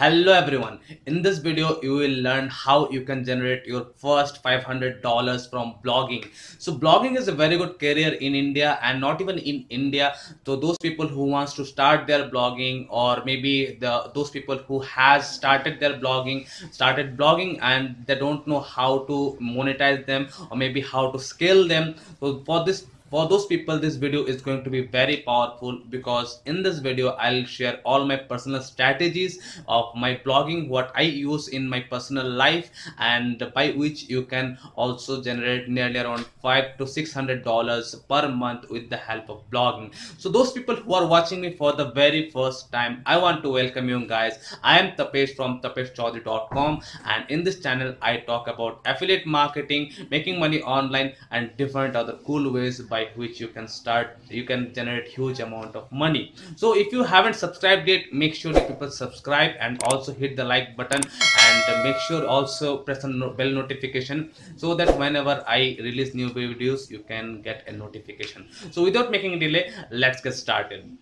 hello everyone. In this video you will learn how you can generate your first $500 from blogging. So blogging is a very good career in india and not even in india. So those people who wants to start their blogging or maybe the those people who has started their blogging started blogging and they don't know how to monetize them or maybe how to scale them. So for this for those people this video is going to be very powerful because in this video i'll share all my personal strategies of my blogging what i use in my personal life and by which you can also generate nearly around five to six hundred dollars per month with the help of blogging. So those people who are watching me for the very first time i want to welcome you guys. I am tapesh from tapeshchowdhury.com and in this channel i talk about affiliate marketing making money online and different other cool ways by by which you can start you can generate huge amount of money. So if you haven't subscribed yet make sure that people subscribe and also hit the like button and make sure also press the bell notification so that whenever i release new videos you can get a notification. So without making delay let's get started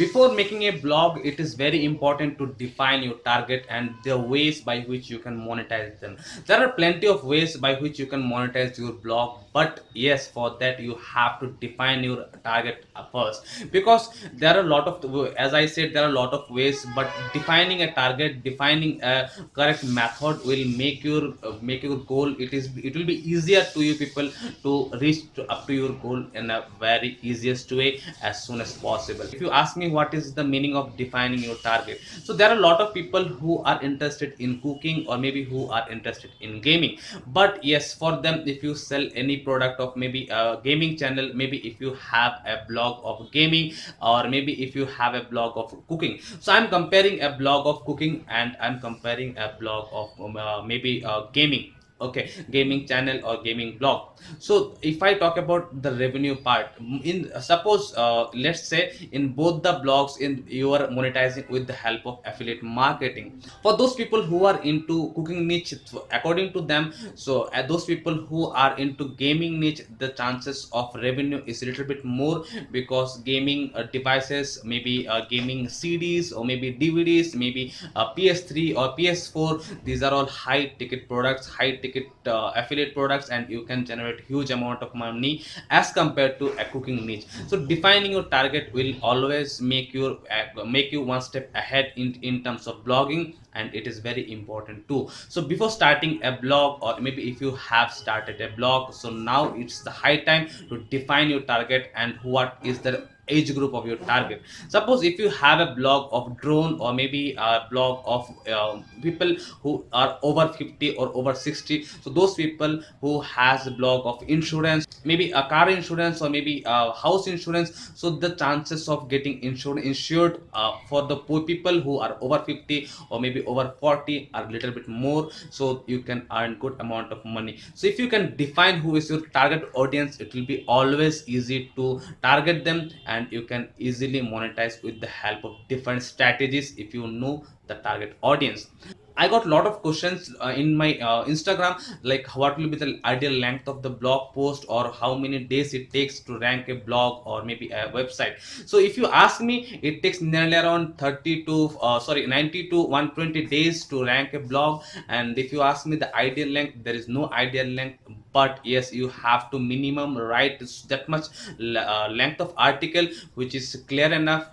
before making a blog it is very important to define your target and the ways by which you can monetize them. There are plenty of ways by which you can monetize your blog but yes for that you have to define your target first. Because there are a lot of as i said there are a lot of ways but defining a target defining a correct method will make your uh, make your goal it is it will be easier to you people to reach to, up to your goal in a very easiest way as soon as possible. If you ask me what is the meaning of defining your target. So there are a lot of people who are interested in cooking or maybe who are interested in gaming. But yes for them if you sell any product of maybe a gaming channel maybe if you have a blog of gaming or maybe if you have a blog of cooking. So i'm comparing a blog of cooking and i'm comparing a blog of um, uh, maybe uh, gaming okay gaming channel or gaming blog. So if i talk about the revenue part in suppose uh, let's say in both the blogs in you are monetizing with the help of affiliate marketing. For those people who are into cooking niche according to them so uh, those people who are into gaming niche the chances of revenue is a little bit more because gaming uh, devices maybe uh, gaming cds or maybe dvds maybe uh, ps3 or ps4 these are all high ticket products high ticket ticket uh, affiliate products and you can generate huge amount of money as compared to a cooking niche. So defining your target will always make you uh, make you one step ahead in in terms of blogging and it is very important too. So before starting a blog or maybe if you have started a blog so now it's the high time to define your target and what is the age group of your target. Suppose if you have a blog of drone or maybe a blog of uh, people who are over 50 or over 60 so those people who has a blog of insurance maybe a car insurance or maybe a house insurance so the chances of getting insured insured uh, for the poor people who are over 50 or maybe over 40 are a little bit more so you can earn good amount of money. So if you can define who is your target audience it will be always easy to target them and you can easily monetize with the help of different strategies if you know the target audience I got a lot of questions uh, in my uh, Instagram like what will be the ideal length of the blog post or how many days it takes to rank a blog or maybe a website. So if you ask me, it takes nearly around 30 to uh, sorry 90 to 120 days to rank a blog. And if you ask me the ideal length, there is no ideal length but yes you have to minimum write that much uh, length of article which is clear enough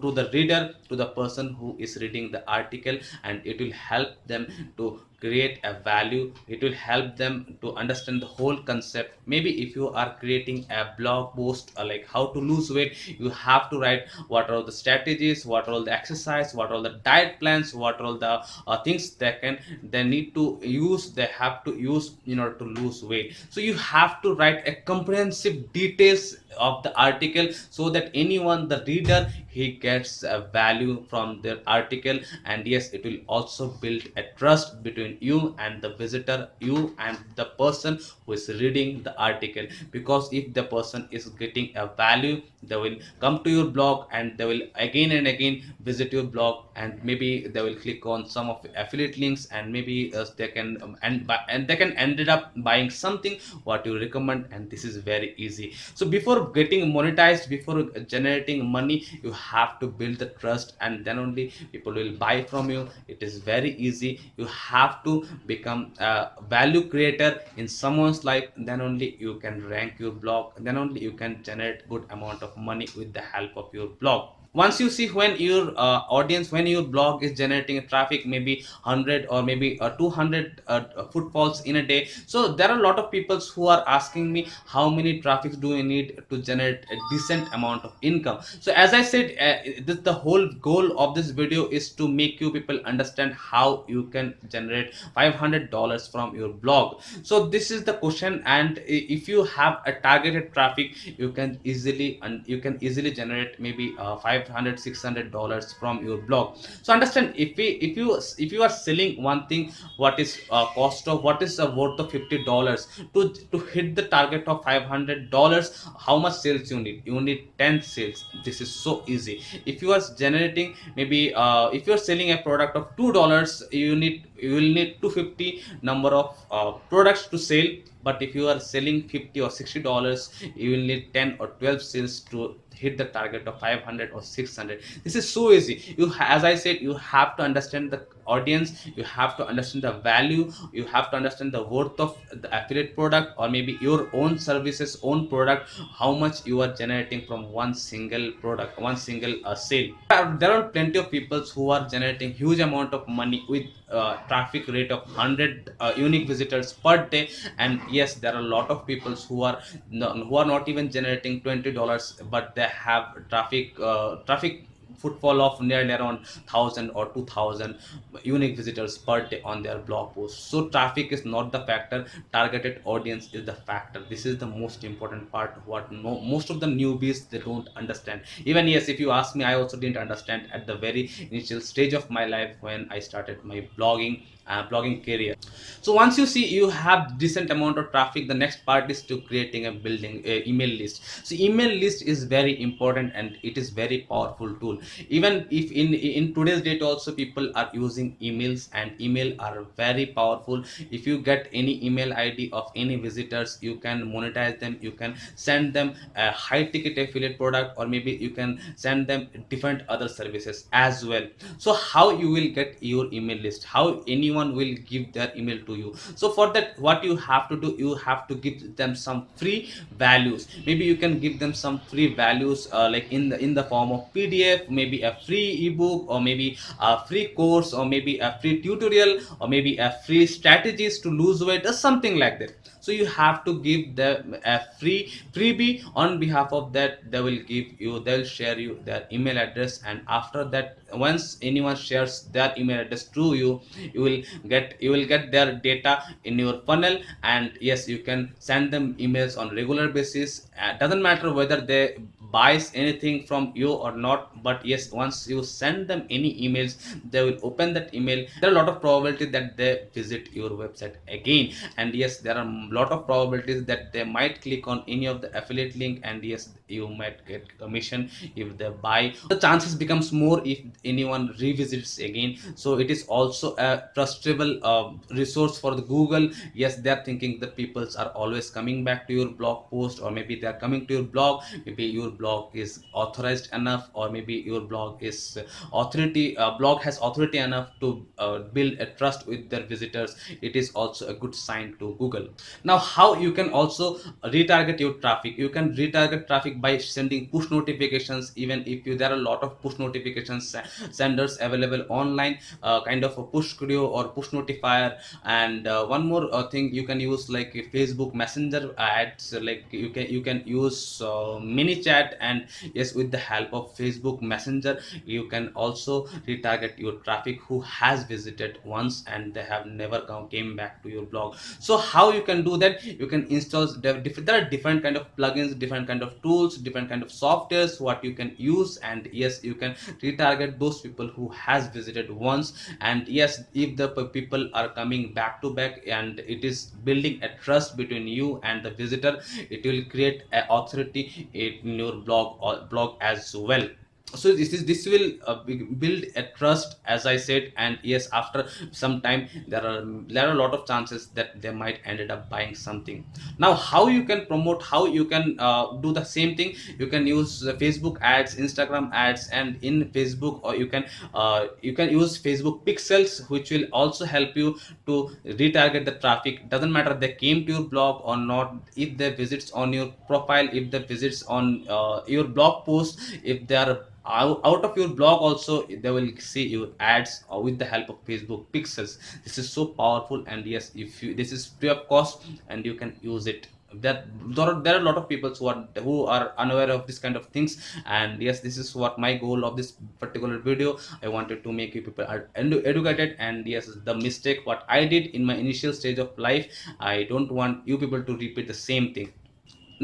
to the reader to the person who is reading the article and it will help them to create a value it will help them to understand the whole concept. Maybe if you are creating a blog post uh, like how to lose weight you have to write what are all the strategies what are all the exercise what are all the diet plans what are all the uh, things they can they need to use they have to use in order to lose weight. So you have to write a comprehensive details of the article so that anyone the reader he gets a value from their article. And yes it will also build a trust between you and the visitor you and the person who is reading the article. Because if the person is getting a value they will come to your blog and they will again and again visit your blog and maybe they will click on some of affiliate links and maybe uh, they can um, and and they can ended up buying something what you recommend and this is very easy. So before getting monetized before generating money you have to build the trust and then only people will buy from you. It is very easy. You have to become a value creator in someone's life then only you can rank your blog then only you can generate good amount of money with the help of your blog once you see when your uh, audience when your blog is generating traffic maybe 100 or maybe uh, 200 uh, footfalls in a day. So there are a lot of people who are asking me how many traffics do you need to generate a decent amount of income. So as i said uh, this, the whole goal of this video is to make you people understand how you can generate 500 dollars from your blog. So this is the question and if you have a targeted traffic you can easily and you can easily generate maybe uh, 5 500 600 dollars from your blog. So understand if we if you if you are selling one thing what is uh, cost of what is the worth of 50 dollars? To to hit the target of 500 dollars how much sales you need? You need 10 sales. This is so easy. If you are generating maybe uh, if you are selling a product of two dollars you need you will need 250 number of uh, products to sell but if you are selling 50 or 60 dollars you will need 10 or 12 sales to hit the target of 500 or 600 this is so easy. You as i said you have to understand the audience you have to understand the value you have to understand the worth of the affiliate product or maybe your own services own product how much you are generating from one single product one single uh, sale. There are plenty of people who are generating huge amount of money with uh, traffic rate of 100 uh, unique visitors per day. And yes there are a lot of people who are who are not even generating 20 dollars but they have traffic uh, traffic footfall of nearly around 1000 or 2000 unique visitors per day on their blog post. So traffic is not the factor. Targeted audience is the factor. This is the most important part what no, most of the newbies they don't understand. Even yes if you ask me i also didn't understand at the very initial stage of my life when i started my blogging uh, blogging career. So once you see you have decent amount of traffic the next part is to creating a building email list. So email list is very important and it is very powerful tool. Even if in in today's date also people are using emails and email are very powerful. If you get any email id of any visitors you can monetize them. You can send them a high ticket affiliate product or maybe you can send them different other services as well. So how you will get your email list? How any anyone will give their email to you. So for that what you have to do you have to give them some free values. Maybe you can give them some free values uh, like in the in the form of pdf maybe a free ebook or maybe a free course or maybe a free tutorial or maybe a free strategies to lose weight or something like that so you have to give them a free freebie on behalf of that they will give you they'll share you their email address and after that once anyone shares their email address to you you will get you will get their data in your funnel and yes you can send them emails on regular basis. Uh, doesn't matter whether they buys anything from you or not but yes once you send them any emails they will open that email. There are a lot of probability that they visit your website again. And yes there are a lot of probabilities that they might click on any of the affiliate link and yes you might get commission if they buy. The chances becomes more if anyone revisits again. So it is also a trustable uh, resource for the google. Yes they're thinking that peoples are always coming back to your blog post or maybe they're coming to your blog. Maybe your blog is authorized enough or maybe your blog is authority uh, blog has authority enough to uh, build a trust with their visitors it is also a good sign to google. Now how you can also retarget your traffic? You can retarget traffic by sending push notifications even if you there are a lot of push notifications senders available online uh, kind of a push video or push notifier. And uh, one more uh, thing you can use like facebook messenger ads like you can you can use uh, ManyChat and yes with the help of facebook messenger you can also retarget your traffic who has visited once and they have never come came back to your blog. So how you can do that? You can install there are different kind of plugins different kind of tools different kind of softwares what you can use. And yes you can retarget those people who has visited once. And yes if the people are coming back to back and it is building a trust between you and the visitor it will create a authority in your blog or blog as well so this is this will uh, build a trust as i said and yes after some time there are there are a lot of chances that they might ended up buying something. Now how you can promote how you can uh, do the same thing? You can use facebook ads instagram ads and in facebook or you can uh, you can use facebook pixels which will also help you to retarget the traffic. Doesn't matter they came to your blog or not if they visits on your profile if they visits on uh, your blog post if they are out of your blog also they will see your ads or with the help of facebook pixels. This is so powerful and yes if you this is free of cost and you can use it. That there are, there are a lot of people who are who are unaware of this kind of things. And yes this is what my goal of this particular video. I wanted to make you people are educated. And yes the mistake what i did in my initial stage of life i don't want you people to repeat the same thing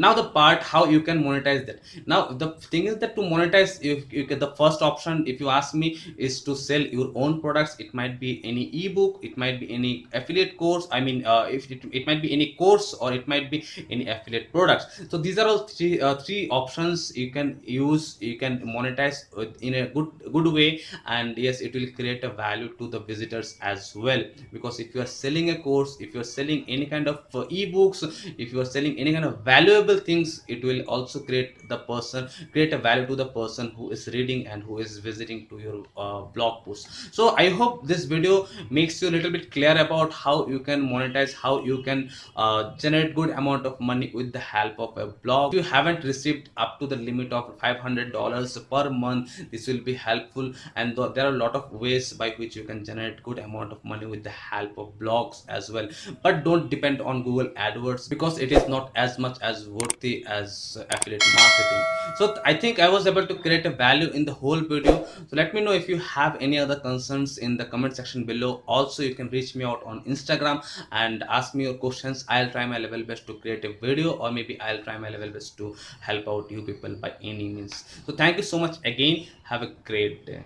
now the part how you can monetize that. Now the thing is that to monetize if you get the first option if you ask me is to sell your own products. It might be any ebook it might be any affiliate course i mean uh, if it, it might be any course or it might be any affiliate products. So these are all three uh, three options you can use you can monetize in a good good way. And yes it will create a value to the visitors as well. Because if you are selling a course if you are selling any kind of uh, ebooks if you are selling any kind of valuable things it will also create the person create a value to the person who is reading and who is visiting to your uh, blog post. So i hope this video makes you a little bit clear about how you can monetize how you can uh, generate good amount of money with the help of a blog. If you haven't received up to the limit of 500 dollars per month this will be helpful. And th there are a lot of ways by which you can generate good amount of money with the help of blogs as well. But don't depend on google adwords because it is not as much as worthy as affiliate marketing. So i think i was able to create a value in the whole video. So let me know if you have any other concerns in the comment section below. Also you can reach me out on instagram and ask me your questions. I'll try my level best to create a video or maybe i'll try my level best to help out you people by any means. So thank you so much again. Have a great day